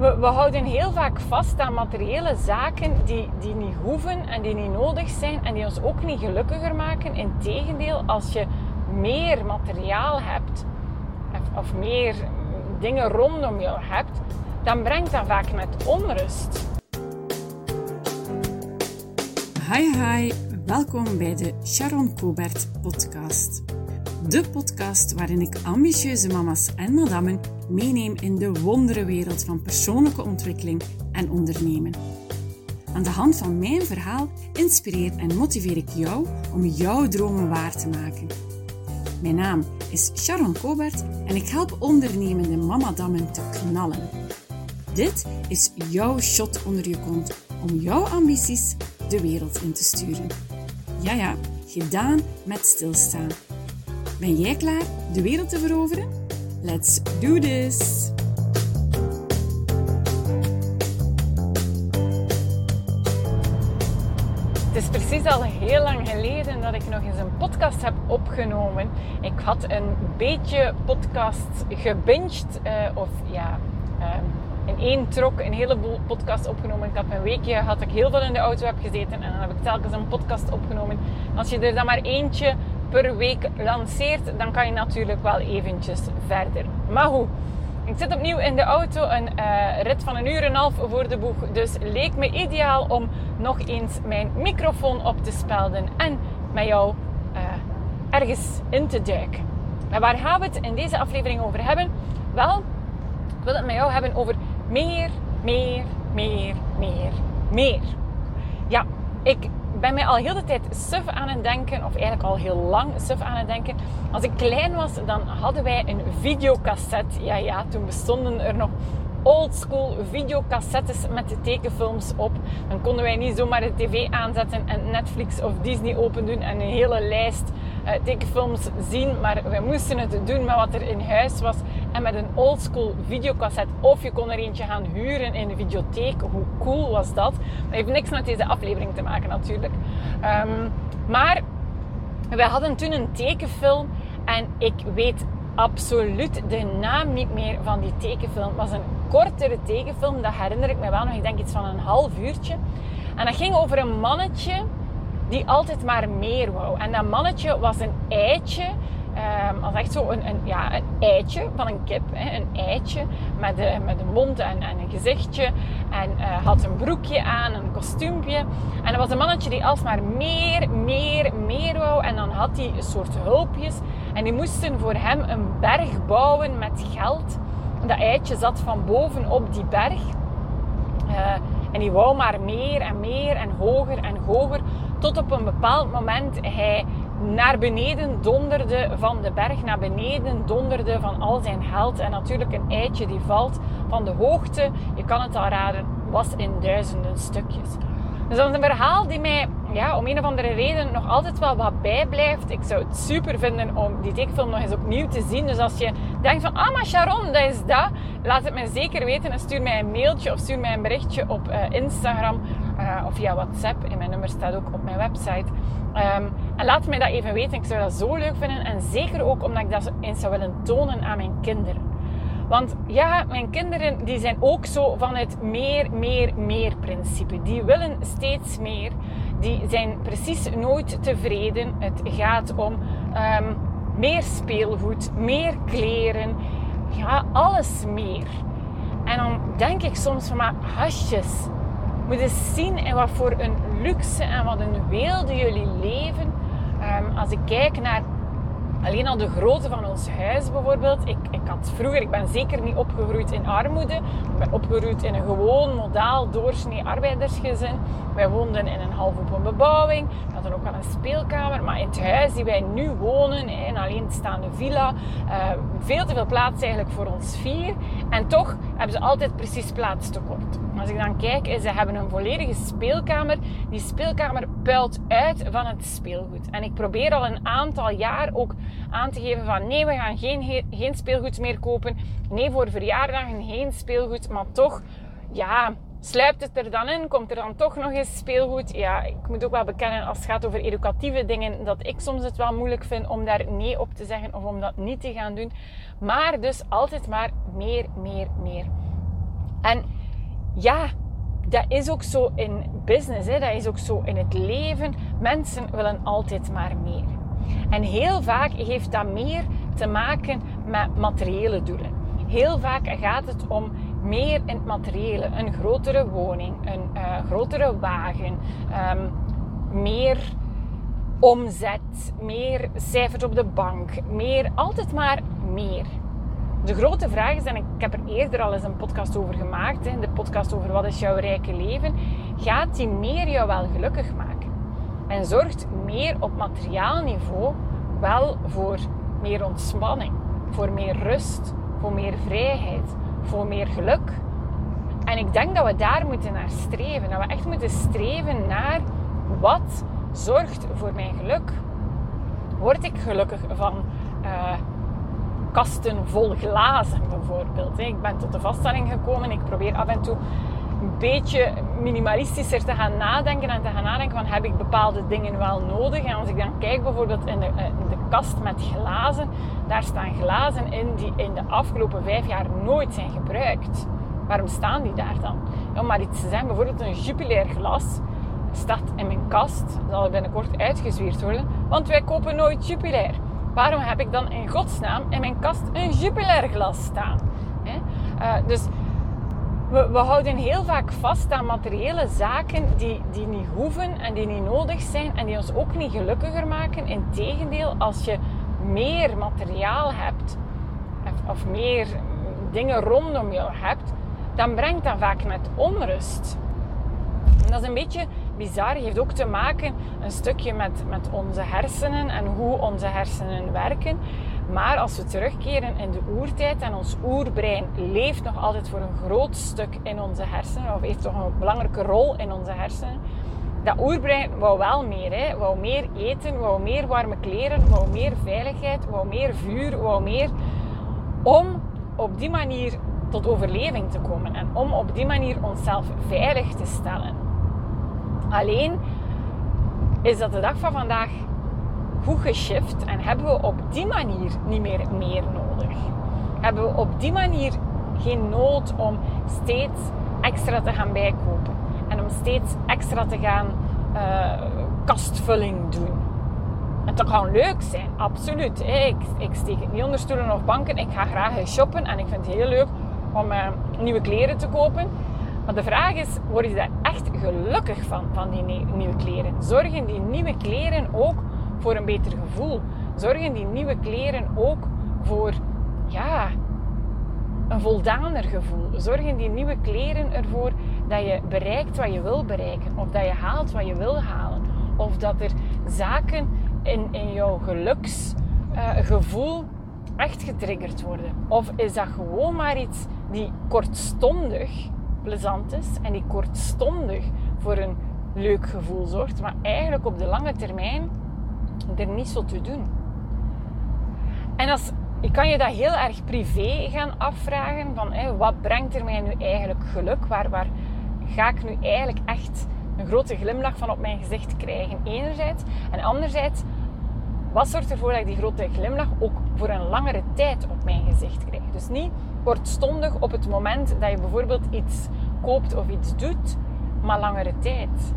we, we, houden heel vaak vast aan materiële zaken die, die niet hoeven en die niet nodig zijn en die ons ook niet gelukkiger maken. Integendeel, als je meer materiaal hebt of, meer dingen rondom jou hebt, dan brengt dat vaak met onrust. Hi hi, welkom bij de Sharon Cobert podcast. De podcast waarin ik ambitieuze mama's en madammen meeneem in de wonderenwereld van persoonlijke ontwikkeling en ondernemen. Aan de hand van mijn verhaal inspireer en motiveer ik jou om jouw dromen waar te maken. Mijn naam is Sharon Cobert en ik help ondernemende mamadammen te knallen. Dit is jouw shot onder je kont om jouw ambities de wereld in te sturen. Ja ja, gedaan met stilstaan. Ben jij klaar de wereld te veroveren? Let's do this! Het is precies al heel lang geleden dat ik nog eens een podcast heb opgenomen. Ik had een beetje podcast gebinged, uh, of ja, uh, in één trok een heleboel podcasts opgenomen. Ik had een weekje had ik heel veel in de auto heb gezeten en dan heb ik telkens een podcast opgenomen. Als je er dan maar eentje per week lanceert, dan kan je natuurlijk wel eventjes verder. Maar hoe? Ik zit opnieuw in de auto, een uh, rit van een uur en een half voor de boeg. Dus leek me ideaal om nog eens mijn microfoon op te spelden en met jou uh, ergens in te duiken. En waar gaan we het in deze aflevering over hebben? Wel, ik wil het met jou hebben over meer, meer, meer, meer, meer. Ja, ik ben mij al heel de tijd suf aan het denken, of eigenlijk al heel lang suf aan het denken. Als ik klein was, dan hadden wij een videocassette. Ja, ja, toen bestonden er nog oldschool videocassettes met de tekenfilms op. Dan konden wij niet zomaar de tv aanzetten en Netflix of Disney open doen en een hele lijst uh, tekenfilms zien. Maar we moesten het doen met wat er in huis was en met een oldschool videocassette. Of je kon er eentje gaan huren in de videotheek. Hoe cool was dat? Dat heeft niks met deze aflevering te maken natuurlijk. Um, maar wij hadden toen een tekenfilm en ik weet absoluut de naam niet meer van die tekenfilm. Het was een kortere tekenfilm, dat herinner ik me wel nog. Ik denk iets van een half uurtje. En dat ging over een mannetje die altijd maar meer wou. En dat mannetje was een eitje Um, als echt zo een, ja, een eitje van een kip. Hè, een eitje met, de, met een mond en, en een gezichtje. En uh, had een broekje aan, een kostuumpje. En dat was een mannetje die alsmaar meer, meer, meer wou. En dan had hij een soort hulpjes. En die moesten voor hem een berg bouwen met geld. Dat eitje zat van boven op die berg. Uh, en die wou maar meer en meer en hoger en hoger. Tot op een bepaald moment hij naar beneden donderde van de berg, naar beneden donderde van al zijn geld. En natuurlijk een eitje die valt van de hoogte, je kan het al raden, was in duizenden stukjes. Dus dat is een verhaal die mij ja, om een of andere reden nog altijd wel wat bijblijft. Ik zou het super vinden om die tekenfilm nog eens opnieuw te zien. Dus als je denkt van, ah maar Sharon, dat is dat. Laat het mij zeker weten en stuur mij een mailtje of stuur mij een berichtje op uh, Instagram uh, of via WhatsApp. En mijn nummer staat ook op mijn website. Um, en laat mij dat even weten. Ik zou dat zo leuk vinden. En zeker ook omdat ik dat eens zou willen tonen aan mijn kinderen. Want ja, mijn kinderen die zijn ook zo van het meer, meer, meer principe. Die willen steeds meer. Die zijn precies nooit tevreden. Het gaat om um, meer speelgoed, meer kleren. Ja, alles meer. En dan denk ik soms van, hasjes, moet eens zien in wat voor een luxe en wat een weelde jullie leven. Um, als ik kijk naar alleen al de grootte van ons huis bijvoorbeeld. Ik, ik had vroeger, ik ben zeker niet opgegroeid in armoede. Ik ben opgegroeid in een gewoon, modaal, doorsnee arbeidersgezin. Wij woonden in een half open bebouwing. We hadden ook wel een speelkamer. Maar in het huis die wij nu wonen, in een alleenstaande villa, uh, veel te veel plaats eigenlijk voor ons vier. En toch hebben ze altijd precies plaats tekort. Als ik dan kijk, ze hebben een volledige speelkamer. Die speelkamer puilt uit van het speelgoed. En ik probeer al een aantal jaar ook aan te geven van nee, we gaan geen, geen speelgoed meer kopen. Nee, voor verjaardagen geen speelgoed. Maar toch, ja, sluipt het er dan in? Komt er dan toch nog eens speelgoed? Ja, ik moet ook wel bekennen als het gaat over educatieve dingen, dat ik soms het wel moeilijk vind om daar nee op te zeggen of om dat niet te gaan doen. Maar dus altijd maar meer, meer, meer. En ja, dat is ook zo in business, hè? dat is ook zo in het leven. Mensen willen altijd maar meer. En heel vaak heeft dat meer te maken met materiële doelen. Heel vaak gaat het om meer in het materiële. Een grotere woning, een uh, grotere wagen, um, meer omzet, meer cijfers op de bank, meer, altijd maar meer. De grote vraag is, en ik heb er eerder al eens een podcast over gemaakt, de podcast over wat is jouw rijke leven, gaat die meer jou wel gelukkig maken? En zorgt meer op materiaal niveau wel voor meer ontspanning, voor meer rust, voor meer vrijheid, voor meer geluk? En ik denk dat we daar moeten naar streven. Dat we echt moeten streven naar wat zorgt voor mijn geluk. Word ik gelukkig van uh, kasten vol glazen bijvoorbeeld. Ik ben tot de vaststelling gekomen. Ik probeer af en toe een beetje minimalistischer te gaan nadenken en te gaan nadenken van heb ik bepaalde dingen wel nodig. En als ik dan kijk bijvoorbeeld in de, eh, de kast met glazen, daar staan glazen in die in de afgelopen vijf jaar nooit zijn gebruikt. Waarom staan die daar dan? Om maar iets te zeggen, bijvoorbeeld een Jupiler glas staat in mijn kast, zal binnenkort uitgezwierd worden, want wij kopen nooit Jupiler. Waarom heb ik dan in godsnaam in mijn kast een Jupiler glas staan? Uh, dus we, we, houden heel vaak vast aan materiële zaken die, die niet hoeven en die niet nodig zijn en die ons ook niet gelukkiger maken. Integendeel, als je meer materiaal hebt of, of meer dingen rondom jou hebt, dan brengt dat vaak met onrust. En dat is een beetje bizar. Heeft ook te maken een stukje met, met onze hersenen en hoe onze hersenen werken. Maar als we terugkeren in de oertijd en ons oerbrein leeft nog altijd voor een groot stuk in onze hersenen, of heeft toch een belangrijke rol in onze hersenen. Dat oerbrein wou wel meer, hè. wou meer eten, wou meer warme kleren, wou meer veiligheid, wou meer vuur, wou meer. Om op die manier tot overleving te komen en om op die manier onszelf veilig te stellen. Alleen is dat de dag van vandaag goed geshift en hebben we op die manier niet meer meer nodig. Hebben we op die manier geen nood om steeds extra te gaan bijkopen en om steeds extra te gaan uh, kastvulling doen. En dat kan leuk zijn, absoluut. Ik, ik steek het niet onder stoelen of banken. Ik ga graag shoppen en ik vind het heel leuk om uh, nieuwe kleren te kopen. Maar de vraag is, word je daar echt gelukkig van, van die nieuwe kleren? Zorgen die nieuwe kleren ook voor een beter gevoel? Zorgen die nieuwe kleren ook voor, ja, een voldaaner gevoel? Zorgen die nieuwe kleren ervoor dat je bereikt wat je wil bereiken? Of dat je haalt wat je wil halen? Of dat er zaken in, in jouw geluksgevoel uh, echt getriggerd worden? Of is dat gewoon maar iets die kortstondig plezant is en die kortstondig voor een leuk gevoel zorgt, maar eigenlijk op de lange termijn er niet zo te doen. En als, je kan je dat heel erg privé gaan afvragen van wat brengt er mij nu eigenlijk geluk? Waar, waar ga ik nu eigenlijk echt een grote glimlach van op mijn gezicht krijgen? Enerzijds. En anderzijds, wat zorgt ervoor dat ik die grote glimlach ook voor een langere tijd op mijn gezicht krijg? Dus niet kortstondig op het moment dat je bijvoorbeeld iets koopt of iets doet, maar langere tijd.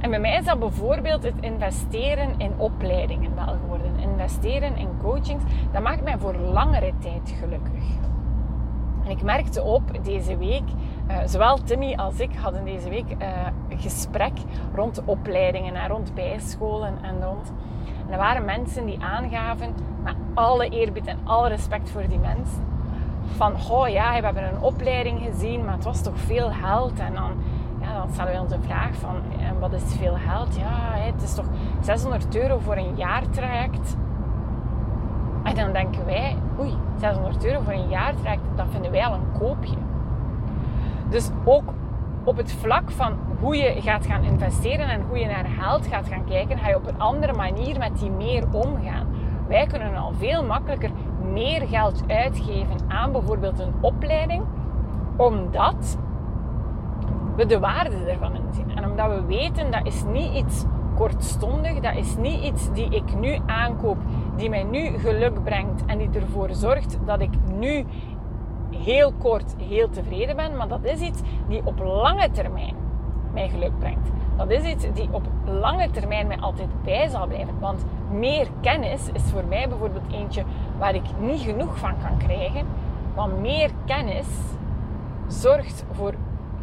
En bij mij is dat bijvoorbeeld het investeren in opleidingen wel geworden. Investeren in coachings, dat maakt mij voor langere tijd gelukkig. En ik merkte op deze week, uh, zowel Timmy als ik hadden deze week uh, een gesprek rond opleidingen en rond bijscholen en rond. En er waren mensen die aangaven, met alle eerbied en alle respect voor die mensen, van, oh ja, we hebben een opleiding gezien, maar het was toch veel geld. En dan, dan stellen we ons een vraag van, wat is veel geld? Ja, het is toch 600 euro voor een jaartraject. En dan denken wij, oei, 600 euro voor een jaartraject, dat vinden wij al een koopje. Dus ook op het vlak van hoe je gaat gaan investeren en hoe je naar geld gaat gaan kijken, ga je op een andere manier met die meer omgaan. Wij kunnen al veel makkelijker meer geld uitgeven aan bijvoorbeeld een opleiding, omdat we de waarde ervan inzien. En omdat we weten dat is niet iets kortstondig, dat is niet iets die ik nu aankoop, die mij nu geluk brengt en die ervoor zorgt dat ik nu heel kort heel tevreden ben, maar dat is iets die op lange termijn mij geluk brengt. Dat is iets die op lange termijn mij altijd bij zal blijven. Want meer kennis is voor mij bijvoorbeeld eentje waar ik niet genoeg van kan krijgen. Want meer kennis zorgt voor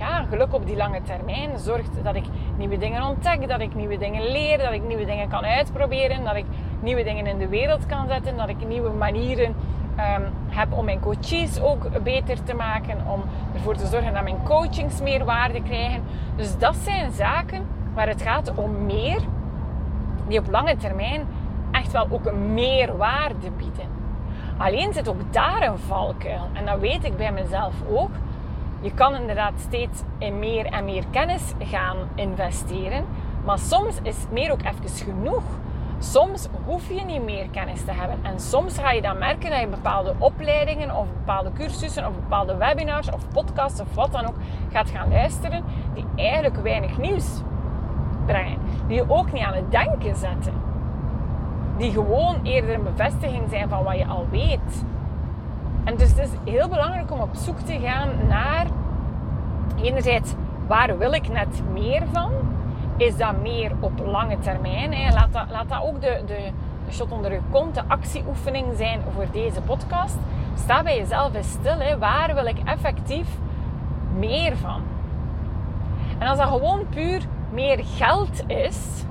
ja, geluk op die lange termijn. Zorgt dat ik nieuwe dingen ontdek, dat ik nieuwe dingen leer, dat ik nieuwe dingen kan uitproberen, dat ik nieuwe dingen in de wereld kan zetten, dat ik nieuwe manieren um, heb om mijn coaches ook beter te maken, om ervoor te zorgen dat mijn coachings meer waarde krijgen. Dus dat zijn zaken waar het gaat om meer, die op lange termijn echt wel ook een meerwaarde bieden. Alleen zit ook daar een valkuil. En dat weet ik bij mezelf ook. Je kan inderdaad steeds in meer en meer kennis gaan investeren. Maar soms is meer ook even genoeg. Soms hoef je niet meer kennis te hebben. En soms ga je dan merken dat je bepaalde opleidingen of bepaalde cursussen of bepaalde webinars of podcasts of wat dan ook gaat gaan luisteren die eigenlijk weinig nieuws brengen. Die je ook niet aan het denken zetten. Die gewoon eerder een bevestiging zijn van wat je al weet. En dus het is heel belangrijk om op zoek te gaan naar enerzijds waar wil ik net meer van? Is dat meer op lange termijn? Hè? Laat, dat, laat dat ook de, de, shot onder je kont, de actieoefening zijn voor deze podcast. Sta bij jezelf eens stil. Hè? Waar wil ik effectief meer van? En als dat gewoon puur meer geld is,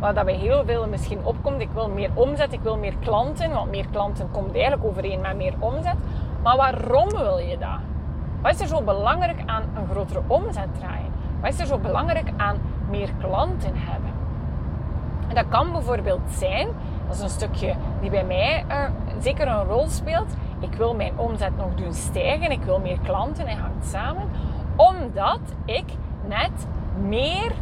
wat dat bij heel veel misschien opkomt. Ik wil meer omzet, ik wil meer klanten, want meer klanten komt eigenlijk overeen met meer omzet. Maar waarom wil je dat? Wat is er zo belangrijk aan een grotere omzet draaien? Wat is er zo belangrijk aan meer klanten hebben? En dat kan bijvoorbeeld zijn, dat is een stukje die bij mij uh, zeker een rol speelt. Ik wil mijn omzet nog doen stijgen, ik wil meer klanten en hangt samen. Omdat ik net meer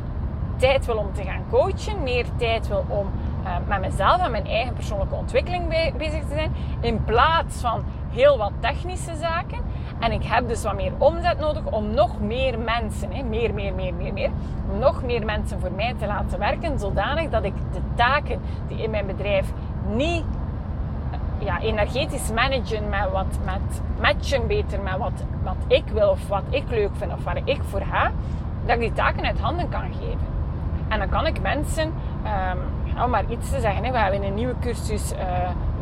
tijd wil om te gaan coachen, meer tijd wil om uh, met mezelf en mijn eigen persoonlijke ontwikkeling bezig te zijn, in plaats van heel wat technische zaken. En ik heb dus wat meer omzet nodig om nog meer mensen, hè, meer, meer, meer, meer, meer, nog meer mensen voor mij te laten werken, zodanig dat ik de taken die in mijn bedrijf niet ja, energetisch managen met wat met matchen beter met wat, wat ik wil of wat ik leuk vind of waar ik voor ga, dat ik die taken uit handen kan geven. En dan kan ik mensen, um, om maar iets te zeggen, hè, we hebben een nieuwe cursus uh,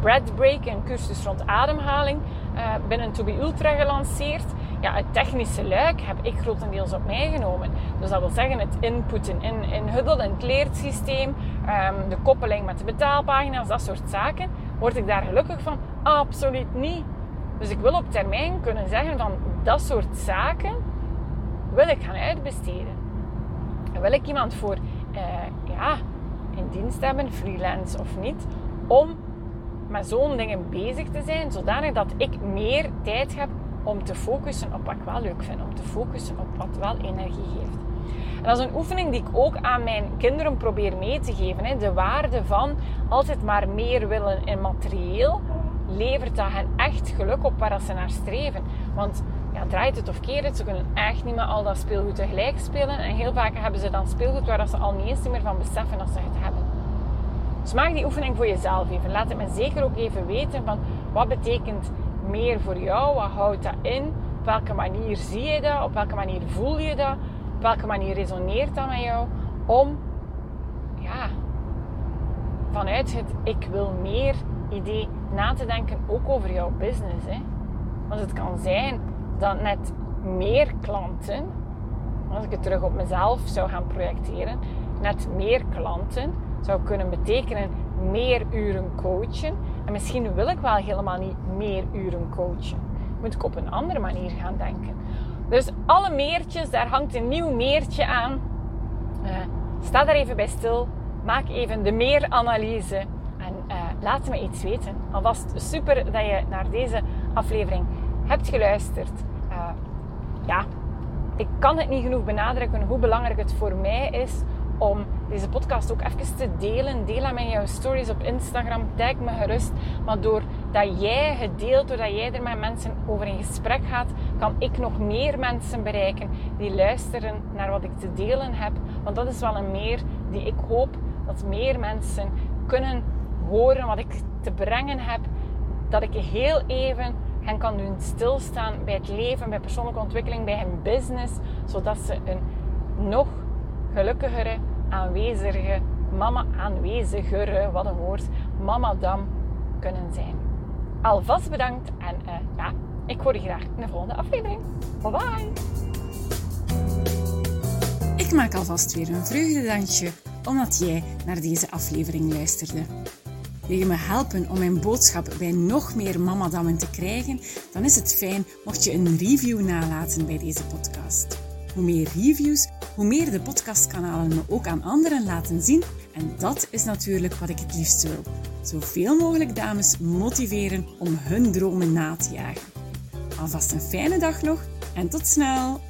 Breath Break, een cursus rond ademhaling, uh, binnen To Be Ultra gelanceerd. Ja, het technische luik heb ik grotendeels op mij genomen. Dus dat wil zeggen het inputten in, in Huddle, in het leersysteem, um, de koppeling met de betaalpagina's, dat soort zaken. Word ik daar gelukkig van? Absoluut niet. Dus ik wil op termijn kunnen zeggen van dat soort zaken wil ik gaan uitbesteden. wil ik iemand voor uh, ja, in dienst hebben, freelance of niet, om met zo'n dingen bezig te zijn, zodanig dat ik meer tijd heb om te focussen op wat ik wel leuk vind, om te focussen op wat wel energie geeft. En dat is een oefening die ik ook aan mijn kinderen probeer mee te geven. Hè. De waarde van altijd maar meer willen in materieel levert dat hen echt geluk op waar ze naar streven. Want ja, draait het of keert het, ze kunnen echt niet meer al dat speelgoed tegelijk spelen. En heel vaak hebben ze dan speelgoed waar ze al niet eens meer van beseffen dat ze het hebben. Dus maak die oefening voor jezelf even. Laat het me zeker ook even weten van wat betekent meer voor jou? Wat houdt dat in? Op welke manier zie je dat? Op welke manier voel je dat? Op welke manier resoneert dat met jou? Om ja, vanuit het ik wil meer idee na te denken ook over jouw business. Hè? Want het kan zijn dat net meer klanten, als ik het terug op mezelf zou gaan projecteren, net meer klanten zou kunnen betekenen meer uren coachen. En misschien wil ik wel helemaal niet meer uren coachen. Moet ik op een andere manier gaan denken. Dus alle meertjes, daar hangt een nieuw meertje aan. Uh, sta daar even bij stil. Maak even de meeranalyse. En uh, laat me iets weten. Alvast super dat je naar deze aflevering hebt geluisterd. Uh, ja, ik kan het niet genoeg benadrukken hoe belangrijk het voor mij is om deze podcast ook even te delen. Deel hem in jouw stories op Instagram. Tag me gerust. Maar doordat jij het deelt, doordat jij er met mensen over in gesprek gaat, kan ik nog meer mensen bereiken die luisteren naar wat ik te delen heb. Want dat is wel een meer die ik hoop dat meer mensen kunnen horen wat ik te brengen heb. Dat ik heel even hen kan doen stilstaan bij het leven, bij persoonlijke ontwikkeling, bij hun business, zodat ze een nog gelukkigere, aanwezige mama, aanwezigere, wat een woord, mama dam kunnen zijn. Alvast bedankt en uh, ja, ik hoor je graag in de volgende aflevering. Bye bye! Ik maak alvast weer een vreugdedansje omdat jij naar deze aflevering luisterde. Wil je me helpen om mijn boodschap bij nog meer mamadammen te krijgen? Dan is het fijn mocht je een review nalaten bij deze podcast. Hoe meer reviews, hoe meer de podcastkanalen me ook aan anderen laten zien. En dat is natuurlijk wat ik het liefst wil. Zoveel mogelijk dames motiveren om hun dromen na te jagen. Alvast een fijne dag nog en tot snel!